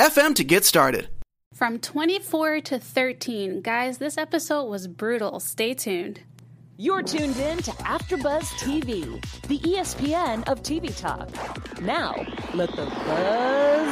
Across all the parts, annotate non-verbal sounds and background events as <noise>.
FM to get started. From 24 to 13. Guys, this episode was brutal. Stay tuned. You're tuned in to AfterBuzz TV, the ESPN of TV talk. Now, let the buzz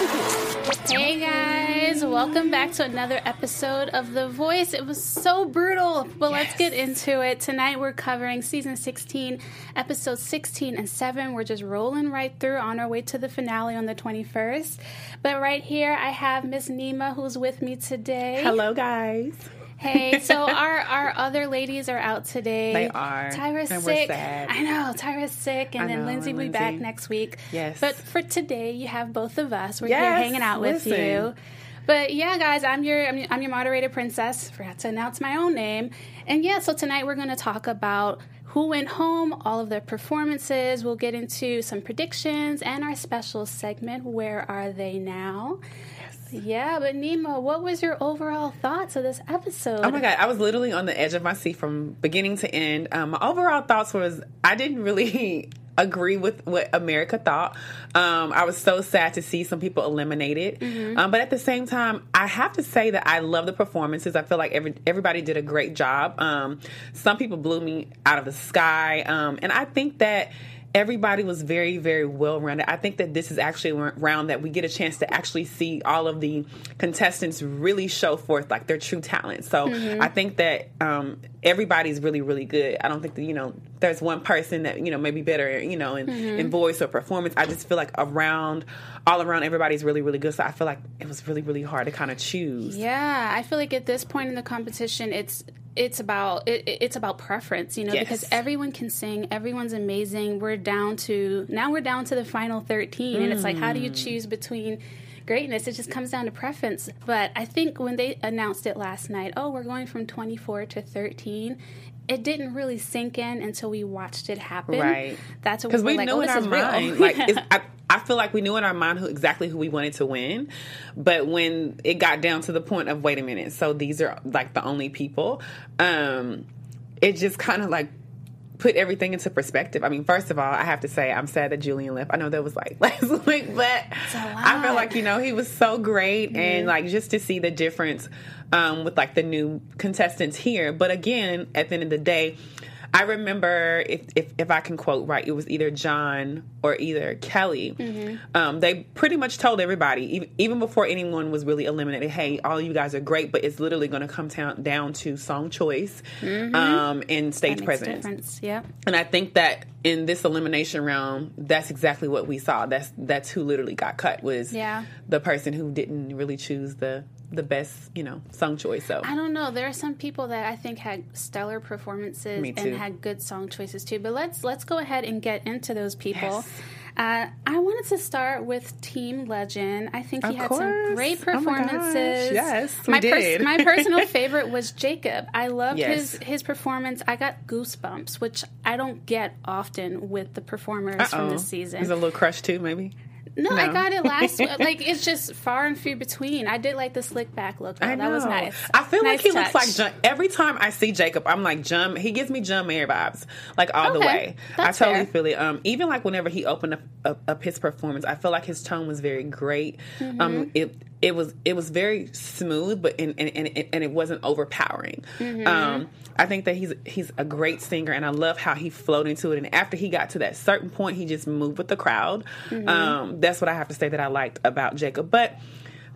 begin. Hey guys, welcome back to another episode of The Voice. It was so brutal, but yes. let's get into it. Tonight we're covering season 16, episodes 16 and 7. We're just rolling right through on our way to the finale on the 21st. But right here I have Miss Neema who's with me today. Hello guys. Hey, so <laughs> our our other ladies are out today. They are. Tyra's and sick. I know Tyra's sick, and I then know, Lindsay will be back next week. Yes. But for today, you have both of us. We're yes, here hanging out listen. with you. But yeah, guys, I'm your I'm, I'm your moderator princess. Forgot to announce my own name. And yeah, so tonight we're going to talk about who went home, all of their performances. We'll get into some predictions and our special segment, Where Are They Now? Yeah, but Neema, what was your overall thoughts of this episode? Oh my god, I was literally on the edge of my seat from beginning to end. Um, my overall thoughts was I didn't really <laughs> agree with what America thought. Um, I was so sad to see some people eliminated, mm-hmm. um, but at the same time, I have to say that I love the performances. I feel like every everybody did a great job. Um, some people blew me out of the sky, um, and I think that everybody was very, very well rounded. I think that this is actually a round that we get a chance to actually see all of the contestants really show forth like their true talent. So mm-hmm. I think that um, everybody's really, really good. I don't think that, you know, there's one person that, you know, maybe better, you know, in, mm-hmm. in voice or performance. I just feel like around, all around, everybody's really, really good. So I feel like it was really, really hard to kind of choose. Yeah. I feel like at this point in the competition, it's, it's about it, it's about preference, you know, yes. because everyone can sing, everyone's amazing. We're down to now we're down to the final 13 mm. and it's like how do you mm. choose between greatness? It just comes down to preference. But I think when they announced it last night, oh, we're going from 24 to 13, it didn't really sink in until we watched it happen. Right. That's what because we, we like, knew oh, in our mind. <laughs> like I, I, feel like we knew in our mind who exactly who we wanted to win, but when it got down to the point of wait a minute, so these are like the only people. Um, it just kind of like put everything into perspective. I mean, first of all, I have to say I'm sad that Julian left. I know that was like <laughs> last week, but I feel like you know he was so great, mm-hmm. and like just to see the difference um, with like the new contestants here. But again, at the end of the day, I remember if, if, if I can quote right, it was either John or either Kelly. Mm-hmm. Um, they pretty much told everybody, even, even before anyone was really eliminated, hey, all you guys are great, but it's literally going to come down, down to song choice mm-hmm. um, and stage presence. Yeah. And I think that in this elimination round, that's exactly what we saw. That's that's who literally got cut was yeah. the person who didn't really choose the the best, you know, song choice. So I don't know. There are some people that I think had stellar performances and had good song choices too. But let's let's go ahead and get into those people. Yes. Uh, I wanted to start with Team Legend. I think he of had course. some great performances. Oh yes, my we did. my <laughs> personal favorite was Jacob. I loved yes. his his performance. I got goosebumps, which I don't get often with the performers Uh-oh. from this season. He's a little crush too, maybe. No, no, I got it last. <laughs> like it's just far and few between. I did like the slick back look. Though. I know. That was nice. I feel nice like he touch. looks like. Every time I see Jacob, I'm like John. He gives me John Mayer vibes, like all okay. the way. That's I totally fair. feel it. Um, even like whenever he opened up, up, up, his performance, I feel like his tone was very great. Mm-hmm. Um, it it was it was very smooth, but and and, and, and it wasn't overpowering. Mm-hmm. Um, I think that he's he's a great singer, and I love how he flowed into it. And after he got to that certain point, he just moved with the crowd. Mm-hmm. Um, that's what I have to say that I liked about Jacob. But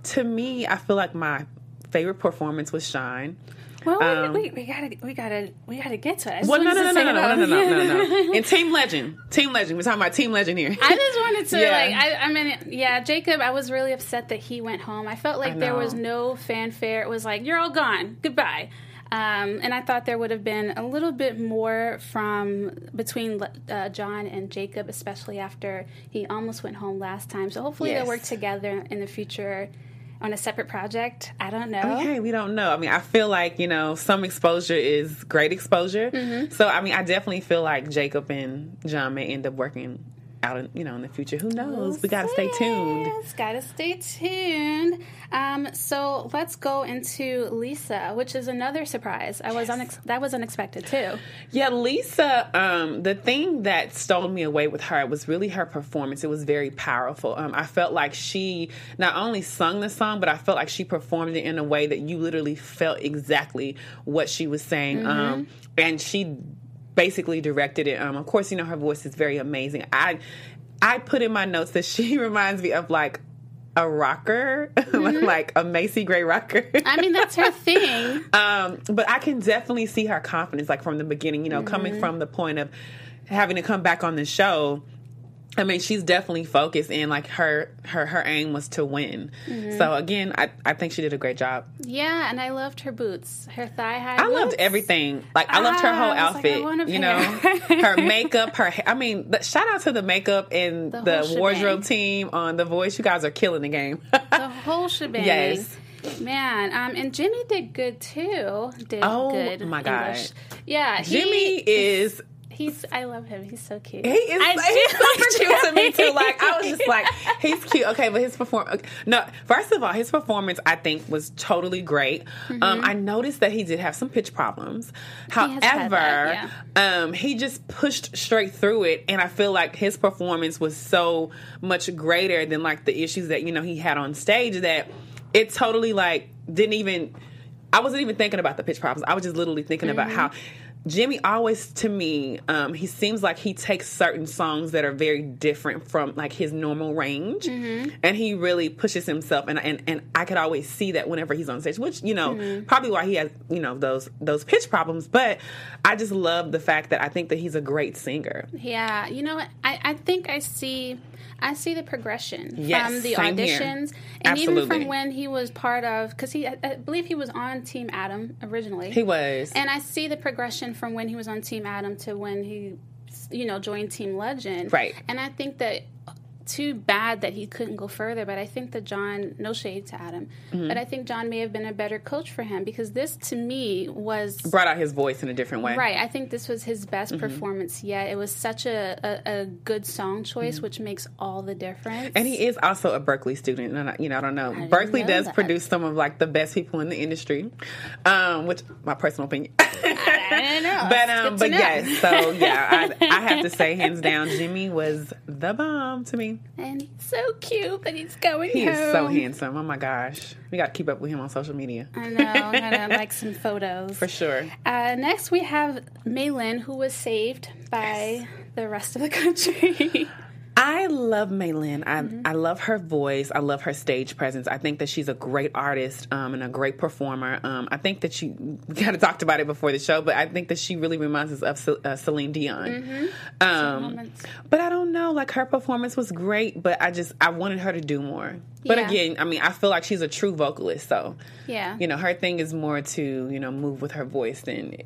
to me, I feel like my favorite performance was Shine. Well, um, wait, we gotta, we gotta, we gotta get to it. Well, no, no, no, no, no, no, no, no, no, no. In Team Legend, Team Legend, we're talking about Team Legend here. I just wanted to, Yeah. like, I, I mean, yeah, Jacob. I was really upset that he went home. I felt like I there was no fanfare. It was like, you're all gone, goodbye. Um, and I thought there would have been a little bit more from between uh, John and Jacob, especially after he almost went home last time. So hopefully Yes. they'll work together in the future on a separate project. I don't know. Hey, we don't know. I mean, I feel like you know some exposure is great exposure. Mm-hmm. So I mean, I definitely feel like Jacob and John may end up working out, in, you know, in the future. Who knows? we gotta stay tuned. Yes, gotta stay tuned. Um, so let's go into Lisa, which is another surprise. I was unex- that was unexpected too. Yeah, Lisa. Um, the thing that stole me away with her was really her performance. It was very powerful. Um, I felt like she not only sung the song, but I felt like she performed it in a way that you literally felt exactly what she was saying. Um, and she basically directed it. Um, of course, you know her voice is very amazing. I I put in my notes that <laughs> she reminds me of like a rocker, <laughs> like a Macy Gray rocker. I mean, that's her thing. <laughs> Um, but I can definitely see her confidence, like from the beginning, you know, coming from the point of having to come back on the show. I mean, she's definitely focused, and like her her her aim was to win. So again, I I think she did a great job. Yeah, and I loved her boots, her thigh high. I loved everything. Like I loved her Ah, whole I was like, I outfit. a you know, <laughs> her makeup, her. I mean, the, shout out to the makeup and The the, wardrobe team on The Voice. You guys are killing the game. <laughs> The whole shebang. Yes. Man, um, and Jimmy did good too. Did Oh, good. my gosh! English. Yeah, he- Jimmy is He's. I love him. He's so cute. He is I he's super like cute to me too. Like I was just like, <laughs> he's cute. Okay, but his perform no. First of all, his performance I think was totally great. Um, I noticed that he did have some pitch problems. However, that, um, he just pushed straight through it, and I feel like his performance was so much greater than like the issues that you know he had on stage that it totally like didn't even. I wasn't even thinking about the pitch problems. I was just literally thinking about Mm-hmm. how Jimmy always, to me, um, he seems like he takes certain songs that are very different from like his normal range, Mm-hmm. and he really pushes himself. And and and I could always see that whenever he's on stage, which you know Mm-hmm. probably why he has you know those those pitch problems. But I just love the fact that I think that he's a great singer. Yeah, you know? I, I think I see I see the progression Yes, from the same here. auditions and even from when he was part of because he I, I believe he was on Team Adam originally. He was. and I see the progression from when he was on Team Adam to when he you know joined Team Legend. Right. And I think that too bad that he couldn't go further, but I think that John, no shade to Adam, Mm-hmm. but I think John may have been a better coach for him because this to me was brought out his voice in a different way. Right. I think this was his best Mm-hmm. performance yet. It was such a, a, a good song choice, which makes all the difference. Mm-hmm. And he is also a Berklee student, and I, you know I don't know. Berklee know does that. produce some of like the best people in the industry, um, which my personal opinion. <laughs> <laughs> But um, but know. yes, so yeah, I, I have to say hands <laughs> down, Jimmy was the bomb to me. And he's so cute but he's going He home. is so handsome. Oh my gosh, we got to keep up with him on social media I know. I <laughs> like some photos. for sure. Uh, next, we have Maelyn, who was saved by the rest of the country. I love Maelyn. I Mm-hmm. I love her voice. I love her stage presence. I think that she's a great artist um, and a great performer. Um, I think that she we kind of talked about it before the show, but I think that she really reminds us of Ce- uh, Celine Dion. Mm-hmm. Um, but I don't know. Like her performance was great, but I just I wanted her to do more. But Yeah. again, I mean, I feel like she's a true vocalist, so yeah. you know her thing is more to you know move with her voice than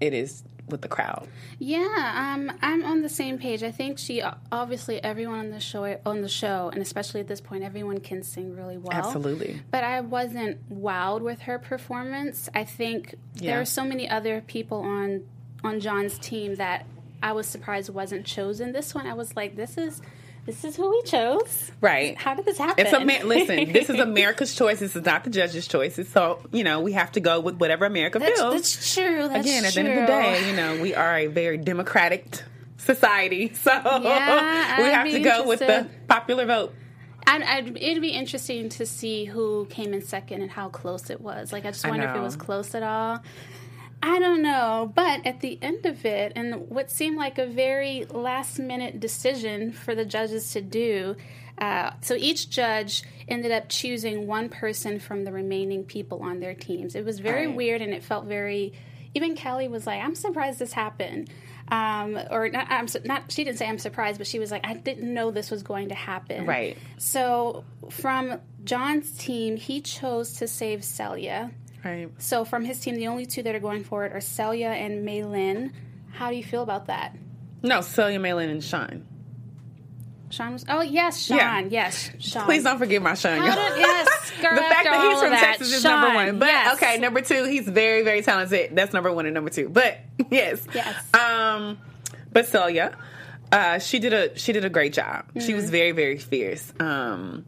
it is with the crowd. Yeah, um, I'm on the same page. I think she obviously everyone on the show on the show, and especially at this point, everyone can sing really well. Absolutely. But I wasn't wowed with her performance. I think Yeah. there are so many other people on on John's team that I was surprised wasn't chosen. This one, I was like, this is this is who we chose. Right. How did this happen? It's a listen. This is <laughs> America's choice. This is not the judges' choices. So you know we have to go with whatever America that's, feels. that's true. That's Again, at true. the end of the day, you know we are a very democratic society, <laughs> so Yeah, we have to go with the popular vote. I'd, I'd, it'd be interesting to see who came in second and how close it was. Like, I just I wonder if it was close at all. I don't know. But at the end of it, and what seemed like a very last minute decision for the judges to do, uh, so each judge ended up choosing one person from the remaining people on their teams. It was very Right. weird and it felt very. Even Kelly was like, I'm surprised this happened. Um, or not, I'm not, she didn't say I'm surprised, but she was like, I didn't know this was going to happen. Right. So from John's team, he chose to save Celia. Right. So from his team, the only two that are going for it are Celia and Maelyn. How do you feel about that? No, Celia Maelyn and Sean. Sean was. Oh yes, Sean. Yeah. Yes, Sean. Please don't forget my Sean. Did, yes, <laughs> girl, the fact that he's from that, Texas is number one. But yes. okay, number two, he's very, very talented. That's number one and number two. But <laughs> yes, Yes. Um, but Celia, uh, she did a she did a great job. She Mm-hmm. was very, very fierce. Um,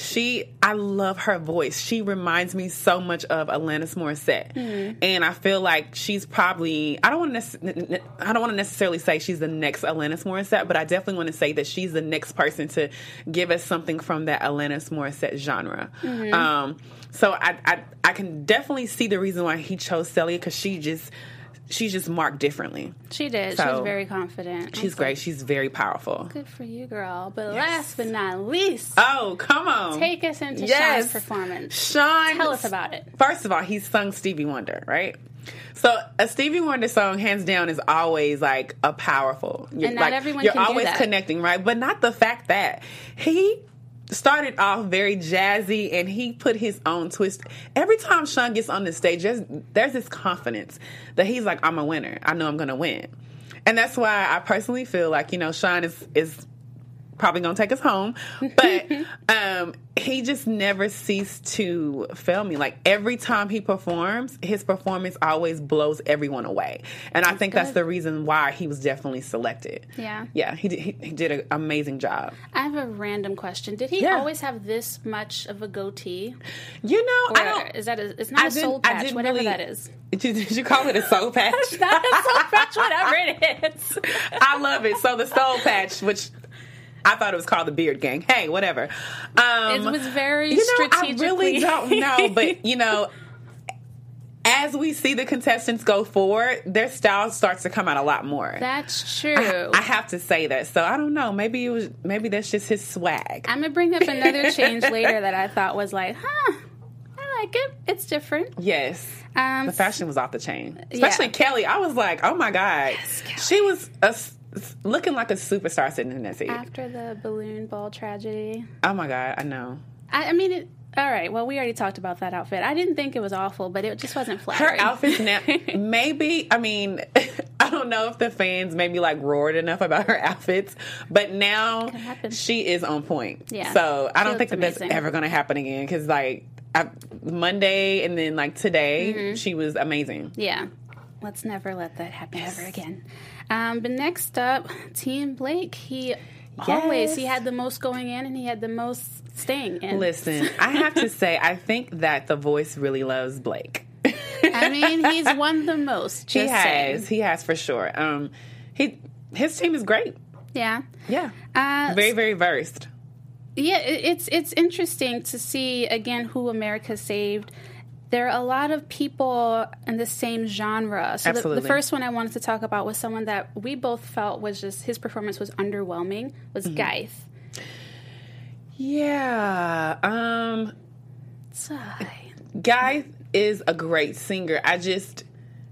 she, I love her voice. She reminds me so much of Alanis Morissette, Mm-hmm. and I feel like she's probably. I don't want to. I don't want to necessarily say she's the next Alanis Morissette, but I definitely want to say that she's the next person to give us something from that Alanis Morissette genre. Mm-hmm. Um, so I, I, I can definitely see the reason why he chose Celia because she just. She's just marked differently. She did. she was very confident. She's great. She's very powerful. Good for you, girl. But last but not least, Oh, come on. take us into Yes. Sean's performance. Sean. Tell us about it. First of all, he's sung Stevie Wonder, right? So a Stevie Wonder song, hands down, is always like a powerful. You're, And not like, everyone You're always connecting, right? But not the fact that he started off very jazzy and he put his own twist. Every time Sean gets on the stage, there's, there's this confidence that he's like, "I'm a winner. I know I'm going to win." And that's why I personally feel like you know Sean is is probably gonna take us home. But <laughs> um, he just never ceased to fail me. Like every time he performs, his performance always blows everyone away. And I think that's the reason why he was definitely selected. Yeah. Yeah, he did, he, he did an amazing job. I have a random question. Did he Yeah. always have this much of a goatee? You know, Or I don't. is that a, it's not a soul patch, whatever really- that is. <laughs> Did, did you call it a soul <laughs> patch? Not a soul patch, whatever it is. I love it. So the soul patch, which I thought it was called the beard gang. Hey, whatever. Um, It was very you know, I really <laughs> don't know, but you know, as we see the contestants go forward, their style starts to come out a lot more. That's true. I, I have to say that. So I don't know. Maybe it was. Maybe that's just his swag. I'm gonna bring up another <laughs> change later that I thought was like, huh, I like it. It's different. yes. Um, The fashion was off the chain, especially Yeah. Kelly. I was like, oh my god, Kelly. she was a looking like a superstar sitting in that seat. after the balloon ball tragedy. oh my god, I know. I, I mean, it, all right. Well, we already talked about that outfit. I didn't think it was awful, but it just wasn't flat. her flattering. outfits now <laughs> maybe i mean <laughs> i don't know if the fans maybe like roared enough about her <laughs> outfits but now she is on point Yeah. so i She don't think that that's ever going to happen again because like I, monday and then like today Mm-hmm. she was amazing Yeah. Let's never let that happen ever again. Um, but next up, Team Blake. He always he had the most going in and he had the most staying in. listen i have to say i think that the voice really loves blake I mean, he's won the most. he has saying. he has for sure um he his team is great Yeah. yeah Uh, very very versed Yeah, it's it's interesting to see again who America saved. There are a lot of people in the same genre. So the, the first one I wanted to talk about was someone that we both felt was just his performance was underwhelming. Was Mm-hmm. Gyth. yeah um Sigh. Guy is a great singer. I just,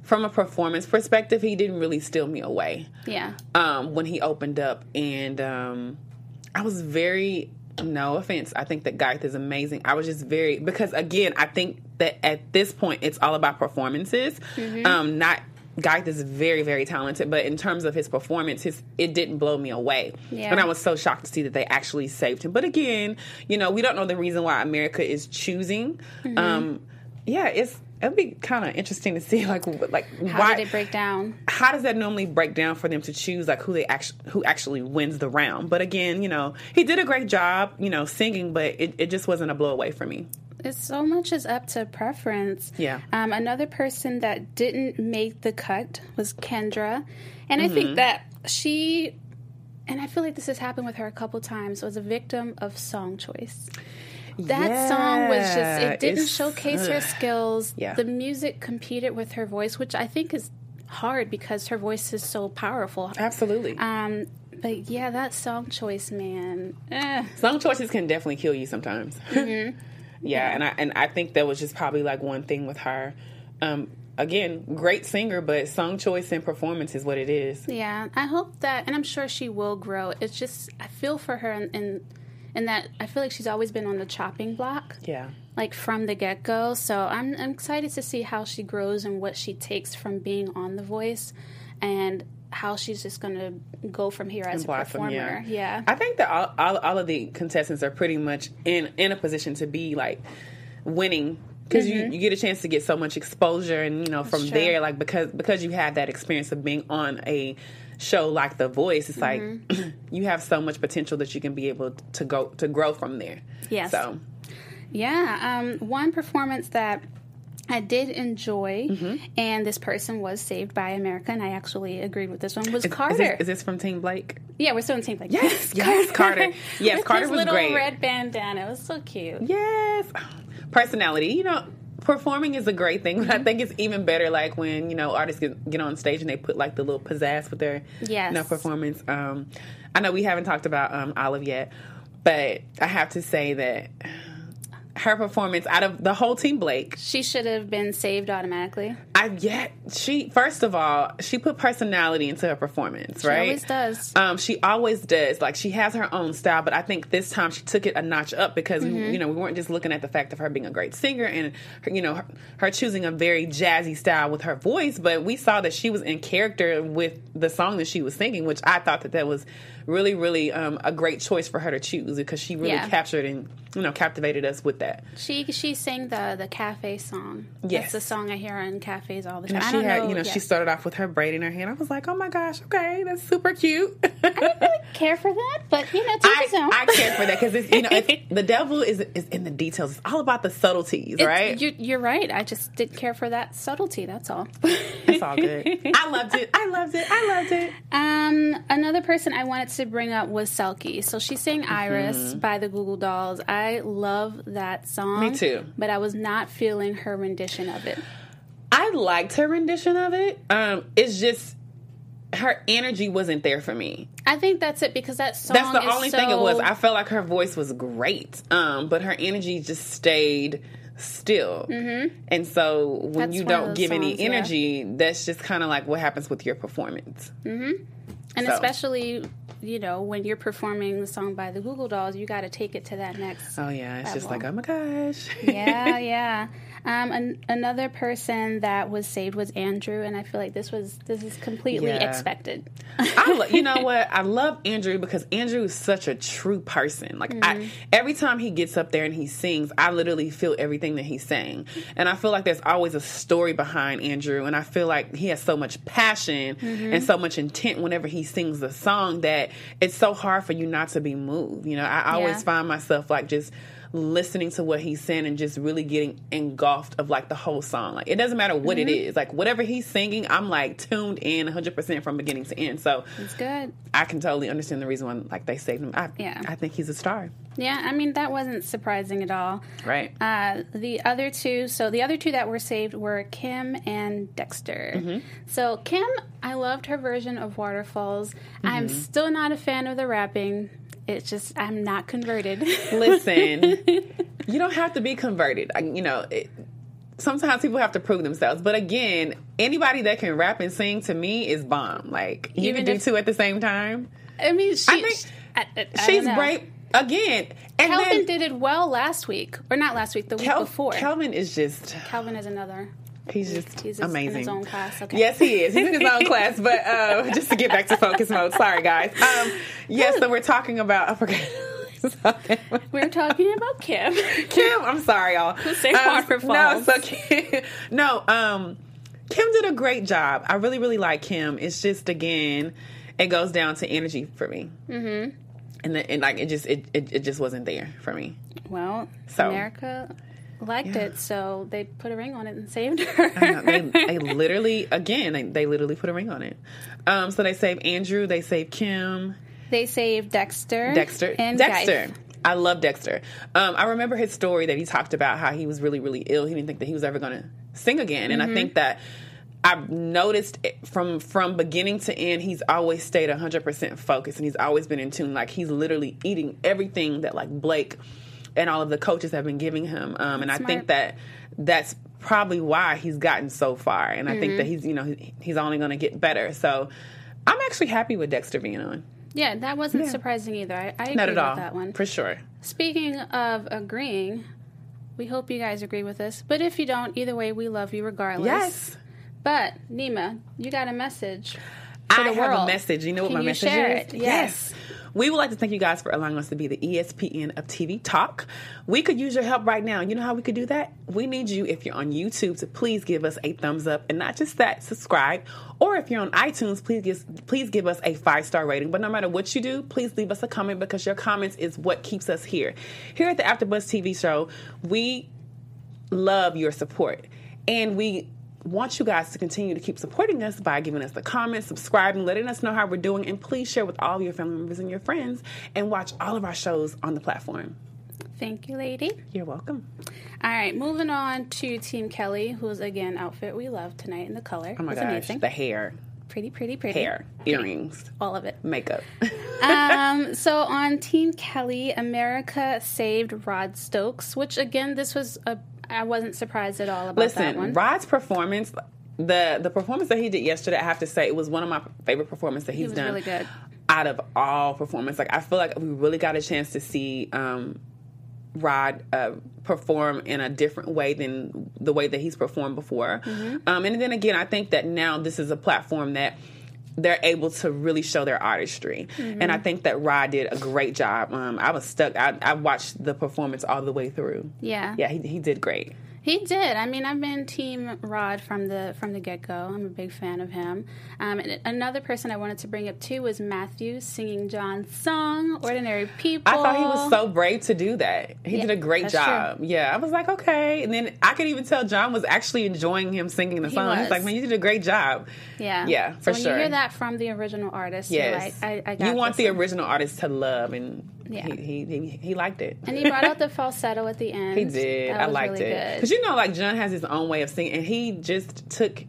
from a performance perspective, he didn't really steal me away Yeah. um, when he opened up, and um, I was very. No offense, I think that Garth is amazing. I was just very because again, I think that at this point it's all about performances, um, not. Garth is very, very talented, but in terms of his performance, his it didn't blow me away. Yeah. And I was so shocked to see that they actually saved him. But again, you know, we don't know the reason why America is choosing. Mm-hmm. Um, yeah, it's it'll be kind of interesting to see like like How why did it break down? how does that normally break down for them to choose like who they actually who actually wins the round? But again, you know, he did a great job, you know, singing, but it, it just wasn't a blow away for me. It's so much is up to preference. Yeah. Um, another person that didn't make the cut was Kendra, and I Mm-hmm. think that she, and I feel like this has happened with her a couple times, was a victim of song choice. That song was just it didn't it's- showcase her skills. Yeah. The music competed with her voice, which I think is hard because her voice is so powerful. Absolutely. Um, but yeah, that song choice, man. Eh. Song choices can definitely kill you sometimes. <laughs> Mm-hmm. yeah, and I and I think that was just probably like one thing with her. Um, again, great singer, but song choice and performance is what it is. Yeah, I hope that, and I'm sure she will grow. It's just I feel for her, and. in, in that I feel like she's always been on the chopping block, Yeah. like from the get go. So I'm, I'm excited to see how she grows and what she takes from being on The Voice, and how she's just going to go from here as a performer. Yeah. I think that all, all, all of the contestants are pretty much in in a position to be like winning because you, you get a chance to get so much exposure and you know from Mm-hmm. true. there like because because you have that experience of being on a show like the voice it's like Mm-hmm. <clears throat> you have so much potential that you can be able to go to grow from there Yes. so Yeah, um, one performance that I did enjoy, Mm-hmm. and this person was saved by America, and I actually agreed with this one, was is, Carter. is this, is this from team blake yeah, we're still in team like Yes, <laughs> yes, Carter. Yes, <laughs> Carter was little great. red bandana. It was so cute. Yes. Personality. You know, performing is a great thing, Mm-hmm. but I think it's even better like when, you know, artists get, get on stage and they put like the little pizzazz with their Yes. you know, performance. Um I know we haven't talked about um Olive yet, but I have to say that her performance out of the whole team Blake, She should have been saved automatically. I yet she first of all, she put personality into her performance, She right? She always does. Um, she always does. Like she has her own style, but I think this time she took it a notch up because Mm-hmm. you know we weren't just looking at the fact of her being a great singer and her, you know her, her choosing a very jazzy style with her voice, but we saw that she was in character with the song that she was singing, which I thought that that was really really um, a great choice for her to choose because she really Yeah. captured and you know captivated us with that. She she sang the the cafe song. Yes. That's the song I hear in cafes all the time. And she had, know, you know, yeah. she started off with her braid in her hand. I was like, oh my gosh, okay, that's super cute. I didn't really <laughs> care for that, but you know, to I, his own. I care for that because it's you know it's, <laughs> the devil is is in the details. It's all about the subtleties, It's- right? You, you're right. I just didn't care for that subtlety. That's all. <laughs> It's all good. I loved it. I loved it. I loved it. Um, another person I wanted to bring up was Selkie. So she sang Mm-hmm. Iris by the Goo Goo Dolls. I love that song. Me too. But I was not feeling her rendition of it. I liked her rendition of it. Um, it's just her energy wasn't there for me. I think that's it because that song. That's the only thing it was. I felt like her voice was great, um, but her energy just stayed still. Mm-hmm. And so when That's you don't give any songs, yeah. energy, that's just kind of like what happens with your performance. Mm-hmm. and so. especially you know when you're performing the song by the Goo Goo Dolls, you got to take it to that next. Oh yeah, it's just like oh my gosh. yeah, yeah. <laughs> Um, an, another person that was saved was Andrew, and I feel like this was this is completely Yeah. expected. I lo- you know <laughs> what? I love Andrew because Andrew is such a true person. Like I, every time he gets up there and he sings, I literally feel everything that he's saying, and I feel like there's always a story behind Andrew, and I feel like he has so much passion and so much intent whenever he sings the song that it's so hard for you not to be moved. You know, I always Yeah. find myself like just listening to what he's saying and just really getting engulfed of like the whole song. Like it doesn't matter what it is. Like whatever he's singing, I'm like tuned in 100% from beginning to end. So It's good. I can totally understand the reason why like they saved him. I, Yeah. I think he's a star. Yeah, I mean that wasn't surprising at all. Right. Uh, the other two, so the other two that were saved were Kim and Dexter. Mm-hmm. So Kim, I loved her version of Waterfalls. I'm Mm-hmm. still not a fan of the rapping. It's just I'm not converted. Listen, <laughs> you don't have to be converted. I, you know, it, sometimes people have to prove themselves. But again, anybody that can rap and sing to me is bomb. Like you Even can do two at the same time. I mean, she, I think I- I- I She's great. Again, and Calvin then did it well last week, or not last week, the week before. Kelvin is just Calvin is another. He's just He's amazing. in his own class. Okay. Yes, he is. He's in his own <laughs> class. But uh, just to get back to focus mode, sorry guys. Um, yes, so we're talking about. I forgot. <laughs> We're talking about Kim. <laughs> Kim, I'm sorry, y'all. Say Um, waterfalls. No, so Kim, no. Um, Kim did a great job. I really, really like Kim. It's just again, it goes down to energy for me. Mm-hmm. And, the, and like it just it, it it just wasn't there for me. Well, So- America liked Yeah. it, so they put a ring on it and saved her. <laughs> I know, they, they literally again they, they literally put a ring on it. Um, so they saved Andrew, they saved Kim, They saved Dexter. Dexter, And Dexter. Geif. I love Dexter. Um, I remember his story that he talked about how he was really really ill. He didn't think that he was ever going to sing again, and I think that. I've noticed it from from beginning to end, he's always stayed 100% focused and he's always been in tune. Like he's literally eating everything that like Blake and all of the coaches have been giving him. Um, and I think that that's probably why he's gotten so far. And I think that he's you know he's only going to get better. So I'm actually happy with Dexter being on. Yeah, that wasn't Yeah. surprising either. I, I agree Not at with all, that one. for sure. Speaking of agreeing, We hope you guys agree with us. But if you don't, either way, we love you regardless. Yes. But Neema, you got a message I the have world. a message. You know what Can my you message share is? it? Yes. We would like to thank you guys for allowing us to be the ESPN of TV Talk. We could use your help right now. You know how we could do that? We need you, if you're on YouTube, to please give us a thumbs up. And not just that, subscribe. Or if you're on iTunes, please give, please give us a five star rating. But no matter what you do, please leave us a comment because your comments is what keeps us here. Here at the AfterBuzz TV show, we love your support. And we want you guys to continue to keep supporting us by giving us the comments, subscribing, letting us know how we're doing, and please share with all your family members and your friends and watch all of our shows on the platform. Thank you, lady. You're welcome. All right, moving on to Team Kelly, who's again outfit we love tonight in the color. Oh my it's gosh, amazing. the hair, pretty, pretty, pretty. hair, earrings, All of it. makeup. <laughs> um, so on Team Kelly, America saved Rod Stokes, which again, this was a. I wasn't surprised at all about that Listen, one. Rod's performance, the the performance that he did yesterday, I have to say, it was one of my favorite performances that he's was done. really good. Out of all performance, like I feel like we really got a chance to see um, Rod uh, perform in a different way than the way that he's performed before. Mm-hmm. Um, and then again, I think that now this is a platform that they're able to really show their artistry. Mm-hmm. And I think that Rod did a great job. Um, I was stuck. I, I watched the performance all the way through. Yeah. Yeah, he, he did great. He did. I mean, I've been Team Rod from the from the get go. I'm a big fan of him. Um, and another person I wanted to bring up too was Matthew singing John's song, "Ordinary People." I thought he was so brave to do that. He Yeah, did a great job. Yeah, I was like, okay. And then I could even tell John was actually enjoying him singing the song. He's was. like, man, you did a great job. Yeah, Yeah, So for when sure. you hear that from the original artist, Yes, like, I, I got you want the one. original artist to love, and Yeah. he, he, he he liked it. And he brought out the <laughs> falsetto at the end. He did. That I liked really it because you know, like John has his own way of singing, and he just took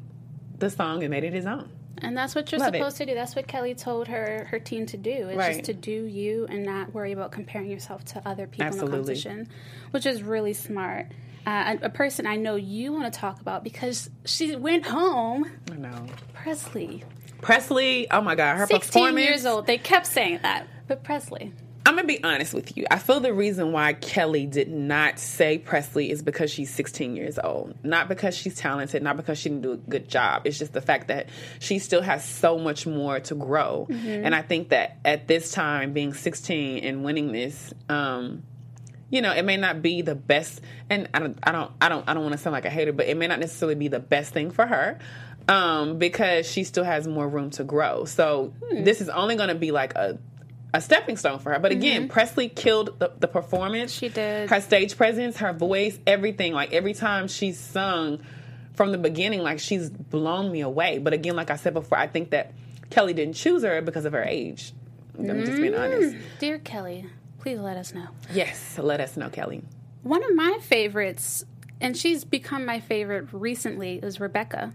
the song and made it his own. And that's what you're Love it. supposed to do. That's what Kelly told her her team to do. It's Right. just to do you and not worry about comparing yourself to other people in the competition, which is really smart. Uh, a, a person I know you want to talk about because she went home. I know. Presley, Presley, oh my God, her 16 performance. years old. They kept saying that, but Presley. I'm gonna be honest with you. I feel the reason why Kelly did not say Presley is because she's 16 years old. Not because she's talented, not because she didn't do a good job. It's just the fact that she still has so much more to grow. And I think that at this time, being 16 and winning this, um, you know, it may not be the best, and I don't, I don't, I don't, I don't want to sound like a hater, but it may not necessarily be the best thing for her, um, because she still has more room to grow. So this is only going to be like a, a stepping stone for her. But again, mm-hmm. Presley killed the, the performance. She did. Her stage presence, her voice, everything. Like every time she's sung from the beginning, like she's blown me away. But again, like I said before, I think that Kelly didn't choose her because of her age. I'm just being mm-hmm. honest. Dear Kelly, please let us know. Yes, let us know, Kelly. One of my favorites, and she's become my favorite recently, is Rebecca.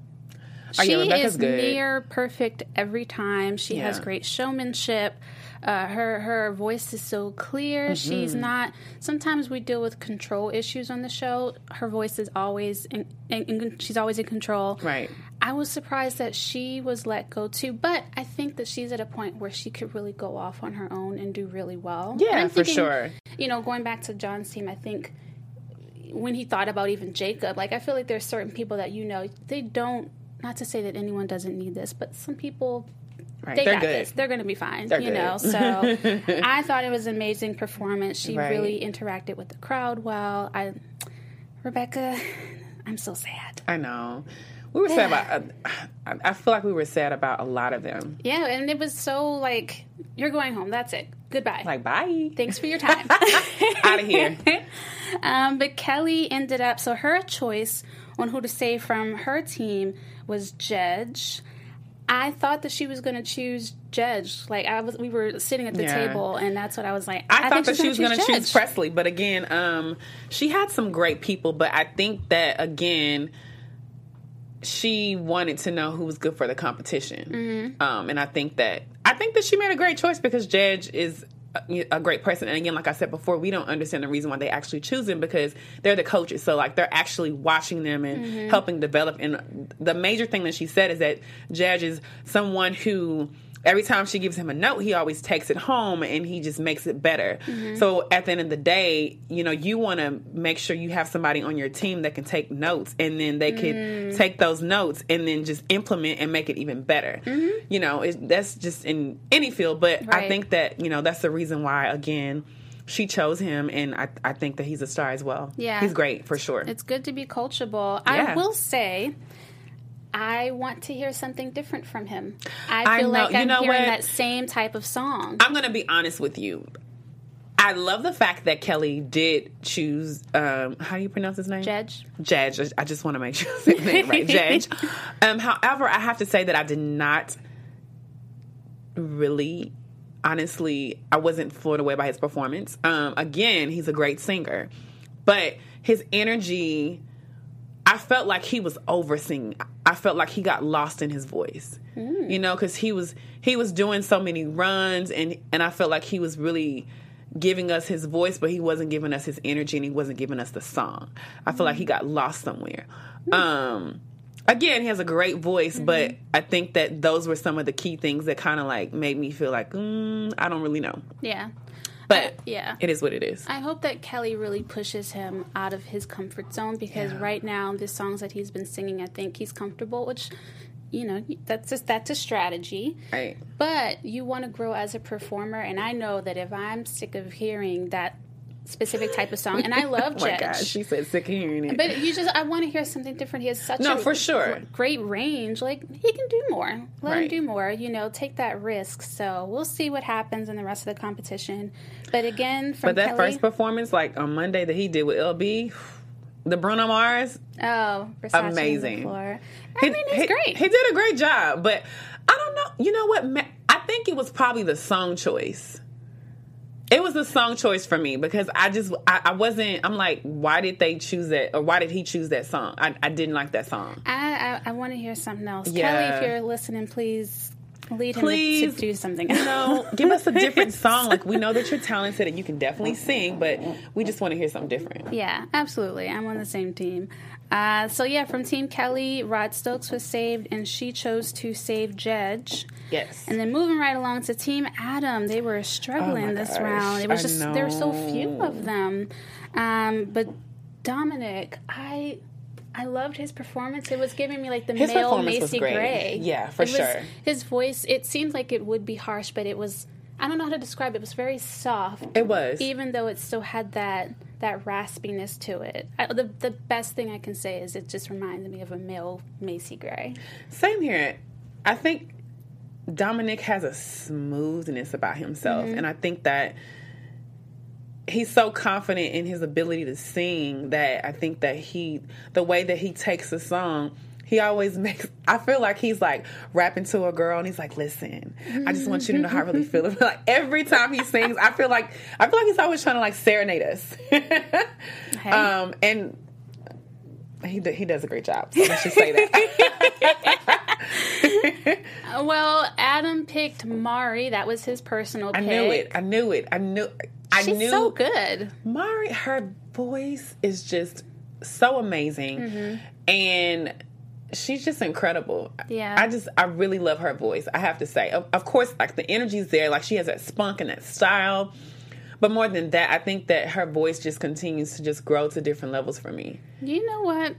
Oh, She yeah, is good. near perfect every time. She has great showmanship. Uh, her her voice is so clear. Mm-hmm. She's not. Sometimes we deal with control issues on the show. Her voice is always in, in, in- she's always in control. Right. I was surprised that she was let go too, but I think that she's at a point where she could really go off on her own and do really well. Yeah, I'm for sure. You know, going back to John's team, I think when he thought about even Jacob, like I feel like there's certain people that you know they don't. Not to say that anyone doesn't need this, but some people Right. they They're got good. this. They're going to be fine. They're you good. know. So <laughs> I thought it was an amazing performance. She Right. really interacted with the crowd well. I, Rebecca, I'm so sad. I know. We were sad about. Uh, <sighs> I I feel like we were sad about a lot of them. Yeah, and it was so like you're going home. That's it. Goodbye. Like, bye. Thanks for your <laughs> time. Out of here. <laughs> Um, but Kelly ended up, so her choice on who to save from her team was Judge. I thought that she was going to choose Judge. Like I was, we were sitting at the Yeah. table, and that's what I was like. I, thought think that she was gonna choose Presley, but again, um, she had some great people. But I think that again, she wanted to know who was good for the competition, Mm-hmm. um, and I think that I think that she made a great choice because Judge is. A, great person, and again, like I said before, we don't understand the reason why they actually choose them because they're the coaches. So, like, they're actually watching them and Mm-hmm. helping develop. And the major thing that she said is that Judge is someone who every time she gives him a note, he always takes it home and he just makes it better. Mm-hmm. So at the end of the day, you know, you want to make sure you have somebody on your team that can take notes and then they could Mm. take those notes and then just implement and make it even better. You know, it, that's just in any field, but I Mm-hmm. Think that, you know, that's the reason why, again, she chose him and I, I think that he's a star as well. Yeah. He's great for sure. It's good to be coachable. Yeah. I will say, I want to hear something different from him. I I feel know- like I'm know hearing what? that same type of song. I'm going to be honest with you. I love the fact that Kelly did choose. Um, how do you pronounce his name? Judge. Judge. I- I just want to make <laughs> sure I the name right. Judge. <laughs> Um, however, I have to say that I did not really, honestly, I wasn't floored away by his performance. Um, again, he's a great singer, but his energy. I felt like he was over singing. I felt like he got lost in his voice. You know, because he was he was doing so many runs, and and I felt like he was really giving us his voice, but he wasn't giving us his energy, and he wasn't giving us the song. I feel like he got lost somewhere. Um, again, he has a great voice, but I think that those were some of the key things that kind of like made me feel like mm, I don't really know, Yeah. But Yeah. it is what it is. I hope that Kelly really pushes him out of his comfort zone because Yeah. right now the songs that he's been singing, I think he's comfortable, which you know that's just that's a strategy. Right. But you want to grow as a performer, and I know that if I'm sick of hearing that specific type of song, and I <laughs> love Oh my gosh, she said sick of hearing it. but you just I want to hear something different. He has such No, a for sure. great range. Like he can do more. Let him do more. You know, take that risk. So we'll see what happens in the rest of the competition. But again, from But that Kelly, first performance, like on Monday that he did with LB, <sighs> the Bruno Mars, oh, Versace Amazing. I mean, it's he, great. He did a great job, but I don't know. You know what? I think it was probably the song choice. It was a song choice for me because I just I, I wasn't. I'm like, why did they choose that, or why did he choose that song? I, I didn't like that song. I I, I want to hear something else. Yeah. Kelly, if you're listening, please lead him to, do something. You know, give us a different <laughs> song. Like we know that you're talented and you can definitely sing, but we just want to hear something different. Yeah, absolutely. I'm on the same team. Uh, so yeah, from Team Kelly, Rod Stokes was saved, and she chose to save Judge. Yes. And then moving right along to Team Adam, they were struggling Oh this gosh, round. It was I just there were so few of them. Um, but Dominic, I. I loved his performance. It was giving me like the His male Macy. Gray. Yeah, for It was- sure. His voice, it seemed like it would be harsh, but it was. I don't know how to describe it. It was very soft It was. even though it still had that that raspiness to it. I, the the best thing I can say is it just reminded me of a male Macy Gray. Same here. I think Dominic has a smoothness about himself, Mm-hmm. and I think that he's so confident in his ability to sing that I think that he, the way that he takes a song, he always makes. I feel like he's like rapping to a girl, and he's like, "Listen, I just want you to know how I really feel." <laughs> like every time he sings, I feel like I feel like he's always trying to like serenade us. <laughs> um, and he d- he does a great job. So let's just say that. <laughs> Well, Adam picked Mari. That was his personal pick. I pick. knew it. I knew it. I knew. I She's knew. so good. Mari, her voice is just so amazing, Mm-hmm. and she's just incredible. Yeah. I just, I really love her voice. I have to say, of, of course, like the energy's there. Like she has that spunk and that style. But more than that, I think that her voice just continues to just grow to different levels for me. You know what?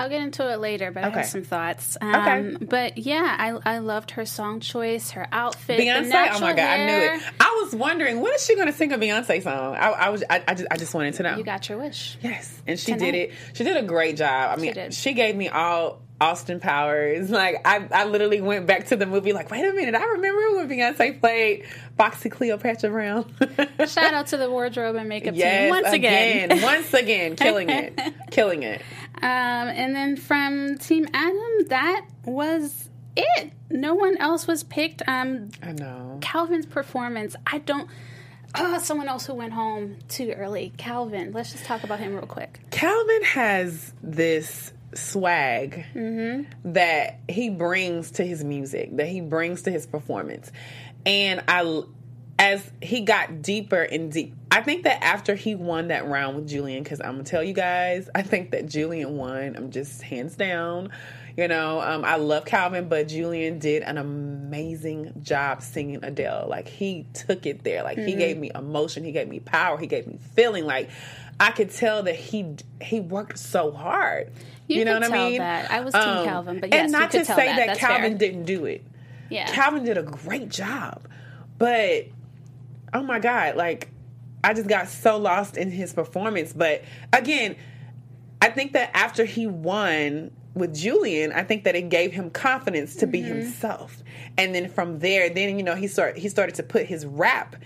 I'll get into it later, but I Okay. have some thoughts. Um, Okay. But yeah, I, I loved her song choice, her outfit, Beyonce, oh my god, I knew it. I was wondering when is she going to sing a Beyonce song? I, I was, I, I just, I just wanted to know. You got your wish. Yes, and she Tonight. did it. She did a great job. I mean, did. she gave me all Austin Powers. <laughs> Like I, I literally went back to the movie. Like, wait a minute, I remember when Beyonce played Foxy Cleopatra Brown. <laughs> Shout out to the wardrobe and makeup yes, team once again. once again, <laughs> killing it, killing it. Um, and then from Team Adam, that was it. No one else was picked. Um, I know. Calvin's performance, I don't. Oh, someone else who went home too early. Calvin. Let's just talk about him real quick. Calvin has this swag Mm-hmm. that he brings to his music, that he brings to his performance, and I as he got deeper and deep, I think that after he won that round with Julian, because I'm gonna tell you guys, I think that Julian won. I'm just hands down. You know, um, I love Calvin, but Julian did an amazing job singing Adele. Like he took it there. Like he gave me emotion. He gave me power. He gave me feeling. Like I could tell that he he worked so hard. You know could what I mean? that. I was Team Um, Calvin, but yes, and you not to say that. that, Calvin fair. didn't do it. Yeah. Calvin did a great job, but oh my god, like I just got so lost in his performance. But again, I think that after he won with Julian, I think that it gave him confidence to be mm-hmm. himself. And then from there, then you know he start he started to put his rap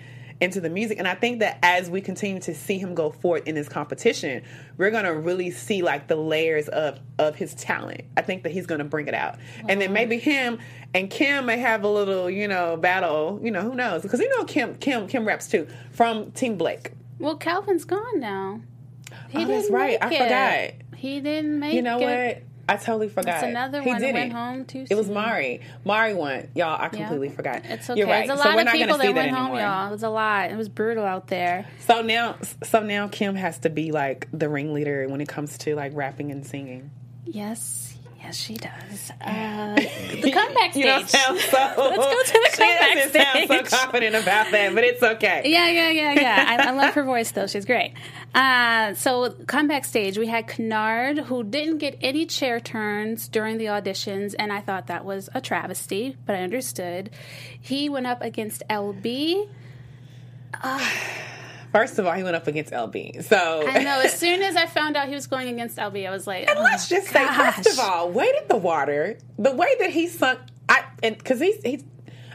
into the music. And I think that as we continue to see him go forward in this competition, we're gonna really see like the layers of of his talent. I think that he's gonna bring it out. And then maybe him and Kim may have a little, you know, battle. You know, who knows? Because you know Kim Kim Kim raps too from Team Blake. Well, Calvin's gone now. He Oh, that's right. I it. forgot. He didn't make it. You know it. what? I totally forgot. It's another He one didn't. went home too It was. Mari. Mari won. Y'all, I Yeah. completely forgot. It's okay. You're right. There's a lot we're of people that went that home, y'all. It was a lot. It was brutal out there. So now, so now Kim has to be like the ringleader when it comes to like rapping and singing. Yes, yes, she does. Uh, <laughs> the comeback stage. You don't sound so. <laughs> Let's go to the <laughs> she comeback doesn't sound so confident about that, but it's okay. <laughs> Yeah, yeah, yeah, yeah. I, I love her voice though. She's great. Uh, so comeback stage, we had Kennard who didn't get any chair turns during the auditions, and I thought that was a travesty, but I understood. He went up against LB. <sighs> First of all, he went up against LB. So I know. As soon as I found out he was going against LB, I was like, And oh, let's just say, first of gosh. all, Wade in the Water. The way that he sunk, I and because he's he's,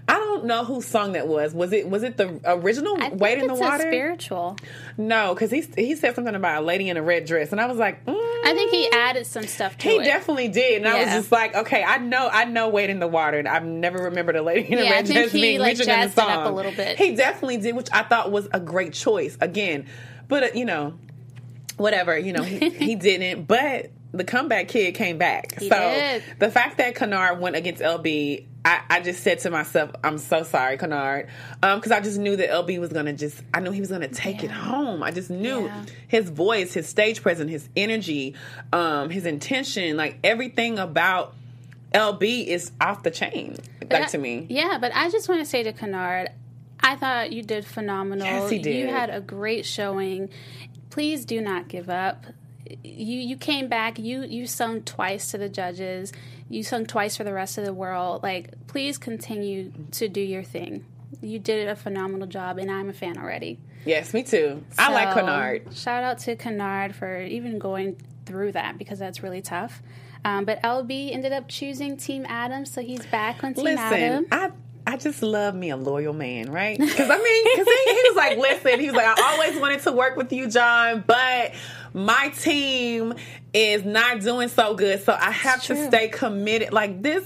I don't know whose song that was. Was it was it the original I think in the water? spiritual. No, because he he said something about a lady in a red dress, and I was like, mm, I think he added some stuff to it. He it. definitely did, and I was just like, okay, I know, I know, Wade in the Water, and I've never remembered a lady in a Yeah, I red dress he, being like, mentioned in the song. up a little bit. He definitely did, which I thought was a great choice. Again, but uh, you know, whatever, you know, he, <laughs> he didn't, but the comeback kid came back. He so did. the fact that Kennard went against LB, I, I just said to myself, I'm so sorry, Kennard, because I just knew that LB was gonna just, I knew he was gonna take it home. I just knew Yeah. his voice, his stage presence, his energy, um, his intention, like everything about LB is off the chain, like I- to me. Yeah, but I just want to say to Kennard, I thought you did phenomenal. Yes, he You had a great showing. Please do not give up. You you came back. You you sung twice to the judges. You sung twice for the rest of the world. Like, please continue to do your thing. You did a phenomenal job, and I'm a fan already. Yes, me too. I like So, Kennard. Shout out to Kennard for even going through that because that's really tough. Um, but LB ended up choosing Team Adam, so he's back on Team Listen, Adam. I I just love me a loyal man, right? Because I mean, because he, he was like, listen, he was like, I always wanted to work with you, John, but my team is not doing so good, so I have to true. stay committed. Like this,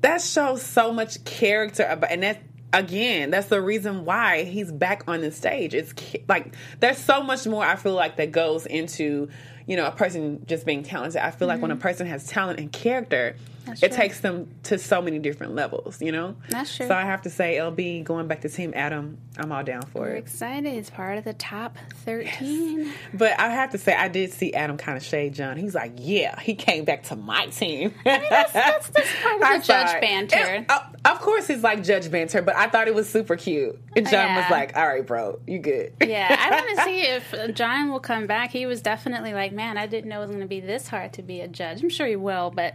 that shows so much character about, and that's again, that's the reason why he's back on the stage. It's like there's so much more I feel like that goes into you know a person just being talented. I feel like when a person has talent and character, Mm-hmm. That's it true. takes them to so many different levels. You know, That's true. So I have to say, LB going back to Team Adam, I'm all down for We're it. excited. It's part of the top 13. But I have to say, I did see Adam kind of shade John. He's like, "Yeah, he came back to my team." that's- that's- that's part of <laughs> the I judge saw it. banter. Uh, of course, it's like judge banter, but I thought it was super cute. And John was like, "All right, bro, you good." Yeah, I want to <laughs> see if John will come back. He was definitely like, man, I didn't know it was going to be this hard to be a judge. I'm sure he will, but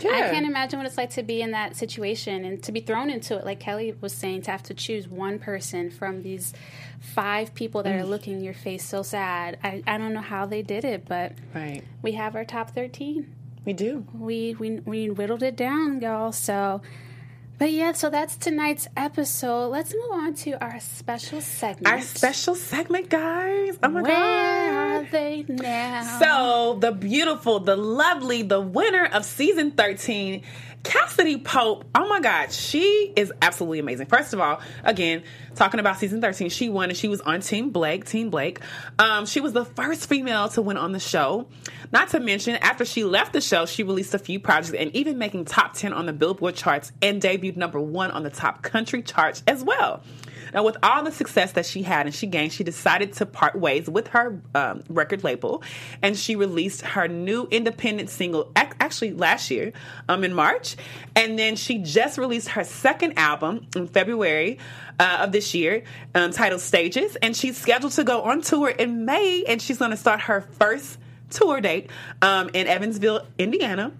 I can't imagine what it's like to be in that situation and to be thrown into it. Like Kelly was saying, to have to choose one person from these five people that Mm. are looking your face so sad. I, I don't know how they did it, but right, we have our top 13. we do. we we we whittled it down, y'all. So, but yeah, so that's tonight's episode. Let's move on to our special segment. Our special segment, guys. Oh my Where god! are they now? So, the beautiful, the lovely, the winner of season 13, Cassadee Pope. Oh my God, she is absolutely amazing. First of all, again, talking about season 13, she won and she was on Team Blake, Team Blake. Um, she was the first female to win on the show. Not to mention, after she left the show, she released a few projects and even making top 10 on the Billboard charts and debuted number one on the top country charts as well. Now, with all the success that she had and she gained, she decided to part ways with her um, record label, and she released her new independent single ac- actually last year, um, in March, and then she just released her second album in February. Uh, of this year, um, titled Stages, and she's scheduled to go on tour in May, and she's going to start her first tour date um, in Evansville, Indiana.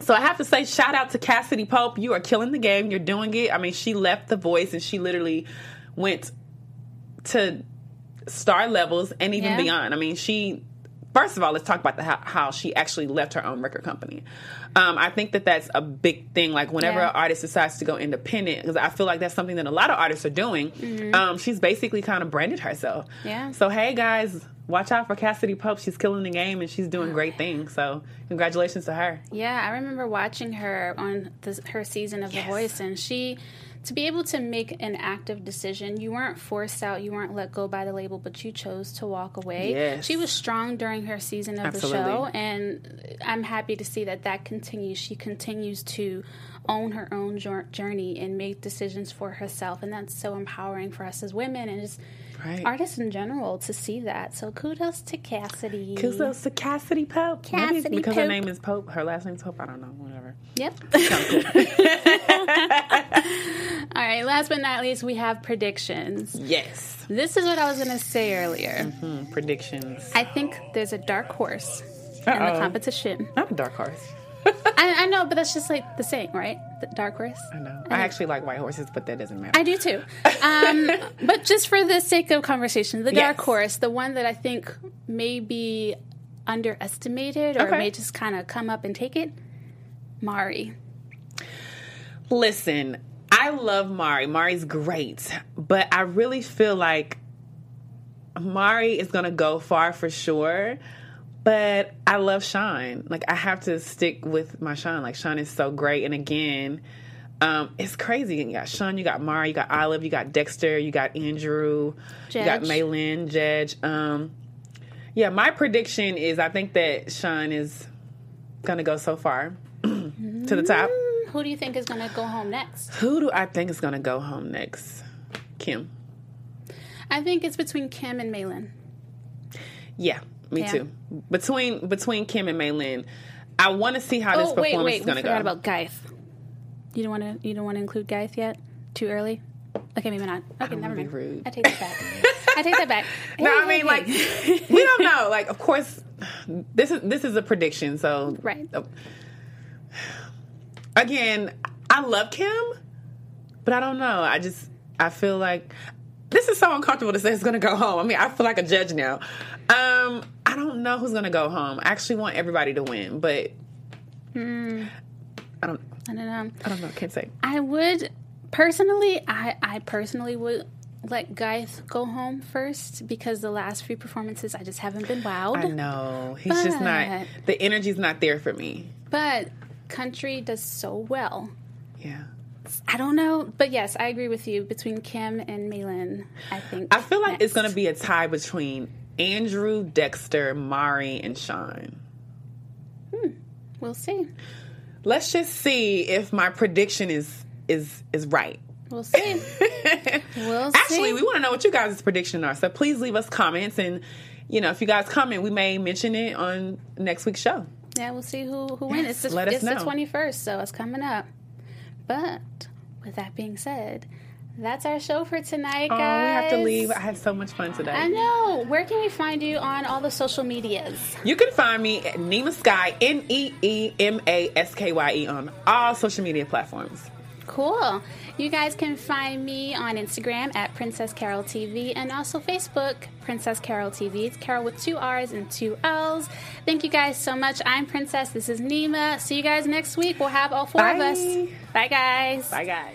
So I have to say, shout out to Cassadee Pope. You are killing the game. You're doing it. I mean, she left The Voice and she literally went to star levels and even Yeah. beyond. I mean, she. First of all, let's talk about the, how, how she actually left her own record company. Um, I think that that's a big thing. Like whenever Yeah. an artist decides to go independent, because I feel like that's something that a lot of artists are doing. Um, she's basically kind of branded herself. Mm-hmm. Yeah. So hey guys, watch out for Cassadee Pope. She's killing the game and she's doing great things. So congratulations to her. Yeah, I remember watching her on this, her season of The Voice, and she, to be able to make an active decision, you weren't forced out, you weren't let go by the label, but you chose to walk away. Yes. She was strong during her season of the show, and I'm happy to see that that continues. She continues to own her own journey and make decisions for herself, and that's so empowering for us as women and just Right. artists in general to see that. So kudos to Cassadee. Kudos to Cassadee Pope. Maybe Cassadee because her name is Pope. Her last name's Pope. I don't know. Whatever. Yep. <laughs> <laughs> All right, last but not least, we have predictions. Yes. This is what I was going to say earlier. Hmm, predictions. I think there's a dark horse in the Uh-oh. competition. Not a dark horse. I, I know, but that's just like the saying, right? The dark horse. I know. I actually like white horses, but that doesn't matter. I do too. Um, <laughs> but just for the sake of conversation, the dark Yes. horse, the one that I think may be underestimated or Okay. may just kind of come up and take it, Mari. Listen, I love Mari. Mari's great, but I really feel like Mari is going to go far for sure. But I love Sean. Like I have to stick with my Sean. Like Sean is so great. And again, um, it's crazy. You got Sean, you got Mari, you got Olive, you got Dexter, you got Andrew, Judge. you got. Maelyn, Jej. Um, yeah, my prediction is I think that Sean is gonna go so far <clears throat> to the top. Who do you think is going to go home next? Who do I think is gonna go home next? Kim. I think it's between Kim and Maelyn. Yeah, me Yeah. too. Between between Kim and Maelyn, I want to see how this Oh performance wait, wait, is we gonna go. forgot about Gyth. You don't want to. You don't want to include Gyth yet. Too early. Okay, maybe not. Okay, never mind. be rude. I take that back. <laughs> I take that back. no, Hey, I mean hey, like hey. <laughs> we don't know. Like, of course, this is this is a prediction. So Right. uh, Again, I love Kim, but I don't know. I just I feel like this is so uncomfortable to say it's going to go home. I mean, I feel like a judge now. Um, I don't know who's going to go home. I actually want everybody to win, but Hmm. I don't. I don't know. I don't know. Can't say. I would personally. I I personally would let Gyth go home first because the last few performances I just haven't been wowed. I know he's just not. The energy's not there for me. But country does so well. Yeah. I don't know, but yes, I agree with you. Between Kim and Maelyn, I think I feel like it's going to be a tie between Andrew, Dexter, Mari, and Sean. Hmm. We'll see. Let's just see if my prediction is is is right. We'll see. <laughs> We'll see. Actually, see. we want to know what you guys' predictions are. So please leave us comments, and you know if you guys comment, we may mention it on next week's show. Yeah, we'll see who who wins. Yes, It's, the, let us it's the twenty first, so it's coming up. But with that being said, that's our show for tonight, Oh, we have to leave. I had so much fun today. I know. Where can we find you on all the social medias? You can find me at Neema Skye, N E E M A S K Y E, on all social media platforms. Cool. You guys can find me on Instagram at Princess Carroll TV and also Facebook, Princess Carroll TV. It's Carol with two R's and two L's. Thank you guys so much. I'm Princess. This is Neema. See you guys next week. We'll have all four of us. Bye, guys. Bye, guys.